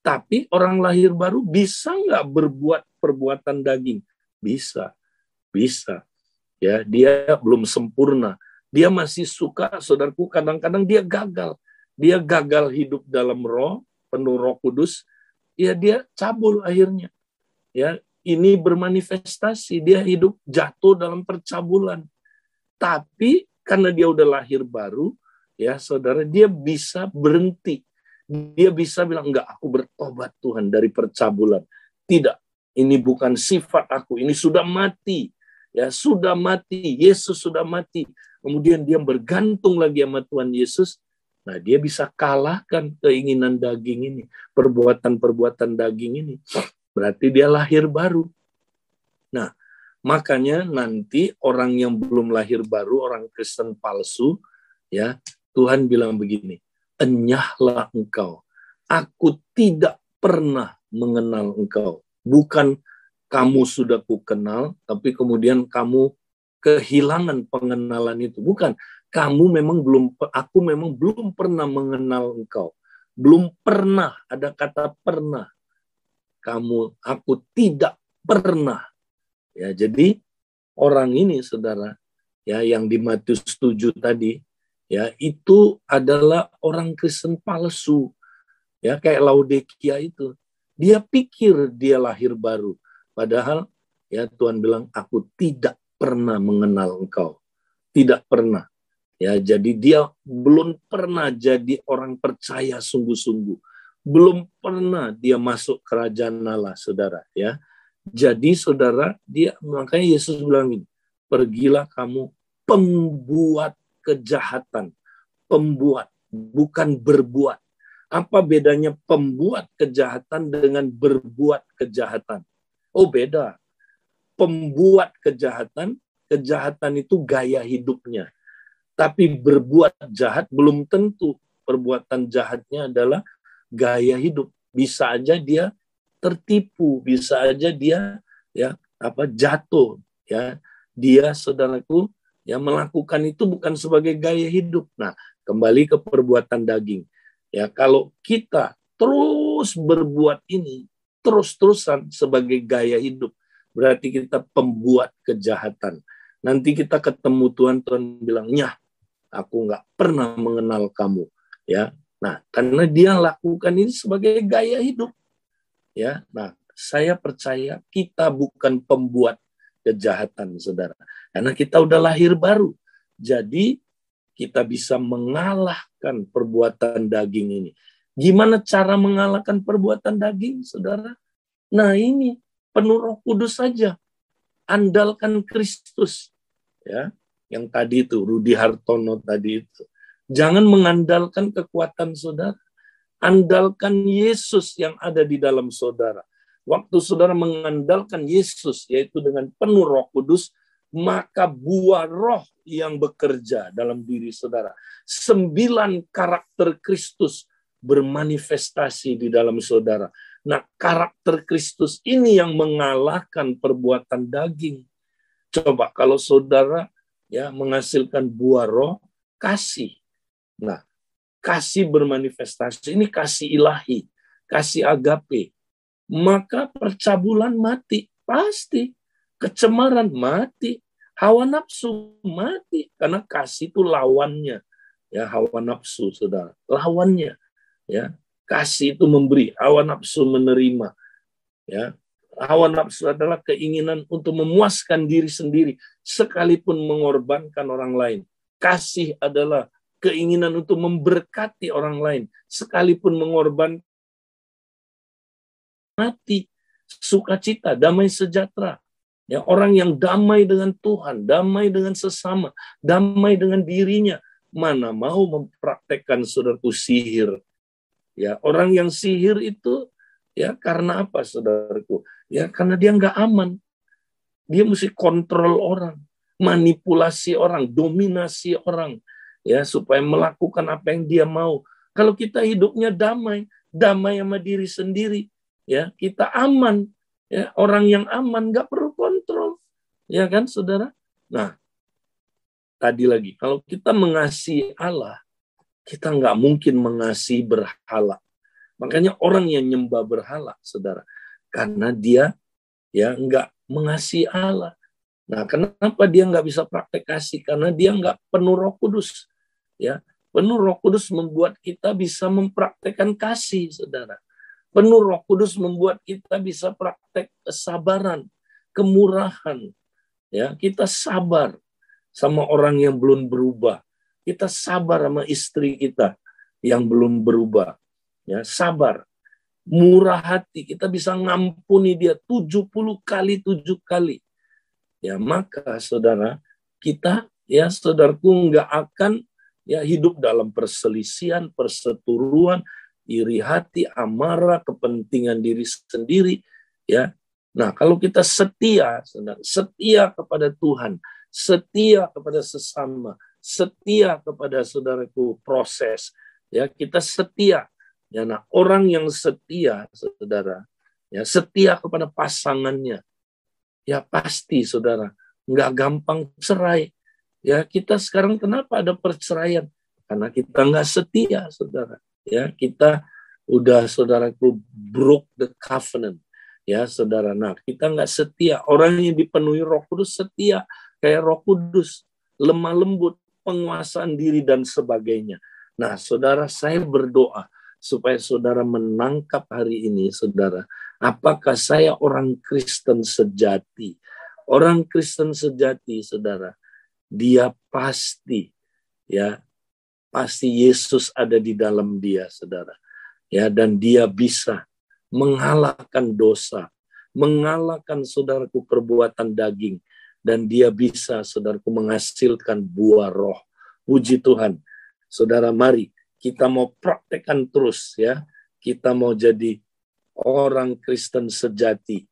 Tapi orang lahir baru bisa nggak berbuat perbuatan daging? Bisa, bisa. Ya, dia belum sempurna. Dia masih suka, saudaraku, kadang-kadang dia gagal. Dia gagal hidup dalam roh, penuh roh kudus, ya dia cabul akhirnya. Ya, ini bermanifestasi, dia hidup jatuh dalam percabulan. Tapi karena dia udah lahir baru, ya saudara, dia bisa berhenti. Dia bisa bilang, enggak, aku bertobat Tuhan dari percabulan. Tidak, ini bukan sifat aku, ini sudah mati. Ya, sudah mati, Yesus sudah mati. Kemudian dia bergantung lagi sama Tuhan Yesus, Nah, dia bisa kalahkan keinginan daging ini, perbuatan-perbuatan daging ini. Berarti dia lahir baru. Nah, makanya nanti orang yang belum lahir baru, orang Kristen palsu, ya, Tuhan bilang begini, "Enyahlah engkau. Aku tidak pernah mengenal engkau." Bukan kamu sudah ku kenal, tapi kemudian kamu kehilangan pengenalan itu. Bukan, kamu memang belum aku memang belum pernah mengenal engkau. Belum pernah ada kata pernah. Kamu aku tidak pernah. Ya, jadi orang ini Saudara ya yang di Matius 7 tadi ya itu adalah orang Kristen palsu. Ya, kayak Laodikia itu. Dia pikir dia lahir baru. Padahal ya Tuhan bilang aku tidak pernah mengenal engkau. Tidak pernah. Ya, jadi dia belum pernah jadi orang percaya sungguh-sungguh. Belum pernah dia masuk kerajaan Allah, Saudara, ya. Jadi Saudara, dia makanya Yesus bilang ini, "Pergilah kamu pembuat kejahatan." Pembuat, bukan berbuat. Apa bedanya pembuat kejahatan dengan berbuat kejahatan? Oh, beda. Pembuat kejahatan, kejahatan itu gaya hidupnya tapi berbuat jahat belum tentu perbuatan jahatnya adalah gaya hidup. Bisa aja dia tertipu, bisa aja dia ya apa jatuh ya. Dia saudaraku yang melakukan itu bukan sebagai gaya hidup. Nah, kembali ke perbuatan daging. Ya, kalau kita terus berbuat ini terus-terusan sebagai gaya hidup, berarti kita pembuat kejahatan. Nanti kita ketemu Tuhan, Tuhan bilang, nyah, aku nggak pernah mengenal kamu ya. Nah karena dia lakukan ini sebagai gaya hidup ya. Nah saya percaya kita bukan pembuat kejahatan saudara karena kita udah lahir baru. Jadi kita bisa mengalahkan perbuatan daging ini. Gimana cara mengalahkan perbuatan daging saudara? Nah ini penuh roh kudus saja. Andalkan Kristus ya yang tadi itu Rudi Hartono tadi itu. Jangan mengandalkan kekuatan saudara. Andalkan Yesus yang ada di dalam saudara. Waktu saudara mengandalkan Yesus, yaitu dengan penuh roh kudus, maka buah roh yang bekerja dalam diri saudara. Sembilan karakter Kristus bermanifestasi di dalam saudara. Nah, karakter Kristus ini yang mengalahkan perbuatan daging. Coba kalau saudara ya menghasilkan buah roh kasih. Nah, kasih bermanifestasi ini kasih ilahi, kasih agape. Maka percabulan mati, pasti. Kecemaran mati, hawa nafsu mati karena kasih itu lawannya. Ya, hawa nafsu Saudara, lawannya. Ya, kasih itu memberi, hawa nafsu menerima. Ya, Hawa nafsu adalah keinginan untuk memuaskan diri sendiri, sekalipun mengorbankan orang lain. Kasih adalah keinginan untuk memberkati orang lain, sekalipun mengorbankan mati, sukacita, damai sejahtera. Ya, orang yang damai dengan Tuhan, damai dengan sesama, damai dengan dirinya, mana mau mempraktekkan saudaraku sihir. Ya, orang yang sihir itu ya karena apa saudaraku? Ya karena dia nggak aman. Dia mesti kontrol orang, manipulasi orang, dominasi orang, ya supaya melakukan apa yang dia mau. Kalau kita hidupnya damai, damai sama diri sendiri, ya kita aman, ya orang yang aman nggak perlu kontrol, ya kan, saudara? Nah, tadi lagi, kalau kita mengasihi Allah, kita nggak mungkin mengasihi berhala. Makanya orang yang nyembah berhala, saudara, karena dia ya nggak mengasihi Allah. Nah, kenapa dia nggak bisa praktek kasih? Karena dia nggak penuh Roh Kudus. Ya, penuh Roh Kudus membuat kita bisa mempraktekkan kasih, saudara. Penuh Roh Kudus membuat kita bisa praktek kesabaran, kemurahan. Ya, kita sabar sama orang yang belum berubah. Kita sabar sama istri kita yang belum berubah. Ya, sabar. Murah hati. Kita bisa ngampuni dia 70 kali, 7 kali. Ya, maka saudara, kita ya saudaraku nggak akan ya hidup dalam perselisihan, perseturuan, iri hati, amarah, kepentingan diri sendiri, ya. Nah, kalau kita setia, setia kepada Tuhan, setia kepada sesama, setia kepada saudaraku proses ya kita setia ya nah orang yang setia saudara ya setia kepada pasangannya ya pasti saudara nggak gampang cerai. Ya kita sekarang kenapa ada perceraian? Karena kita nggak setia saudara. Ya kita udah saudaraku broke the covenant. Ya saudara nah kita nggak setia. Orang yang dipenuhi roh kudus setia kayak roh kudus. Lemah lembut penguasaan diri dan sebagainya. Nah, saudara, saya berdoa supaya saudara menangkap hari ini, saudara. Apakah saya orang Kristen sejati? Orang Kristen sejati, saudara, dia pasti, ya, pasti Yesus ada di dalam dia, saudara. Ya, dan dia bisa mengalahkan dosa, mengalahkan saudaraku perbuatan daging, dan dia bisa saudaraku menghasilkan buah roh. Puji Tuhan. Saudara mari kita mau praktekkan terus ya. Kita mau jadi orang Kristen sejati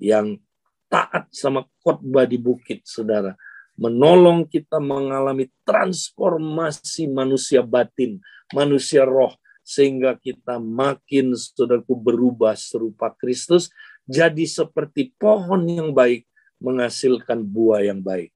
yang taat sama khotbah di bukit, saudara. Menolong kita mengalami transformasi manusia batin, manusia roh, sehingga kita makin saudaraku berubah serupa Kristus, jadi seperti pohon yang baik menghasilkan buah yang baik.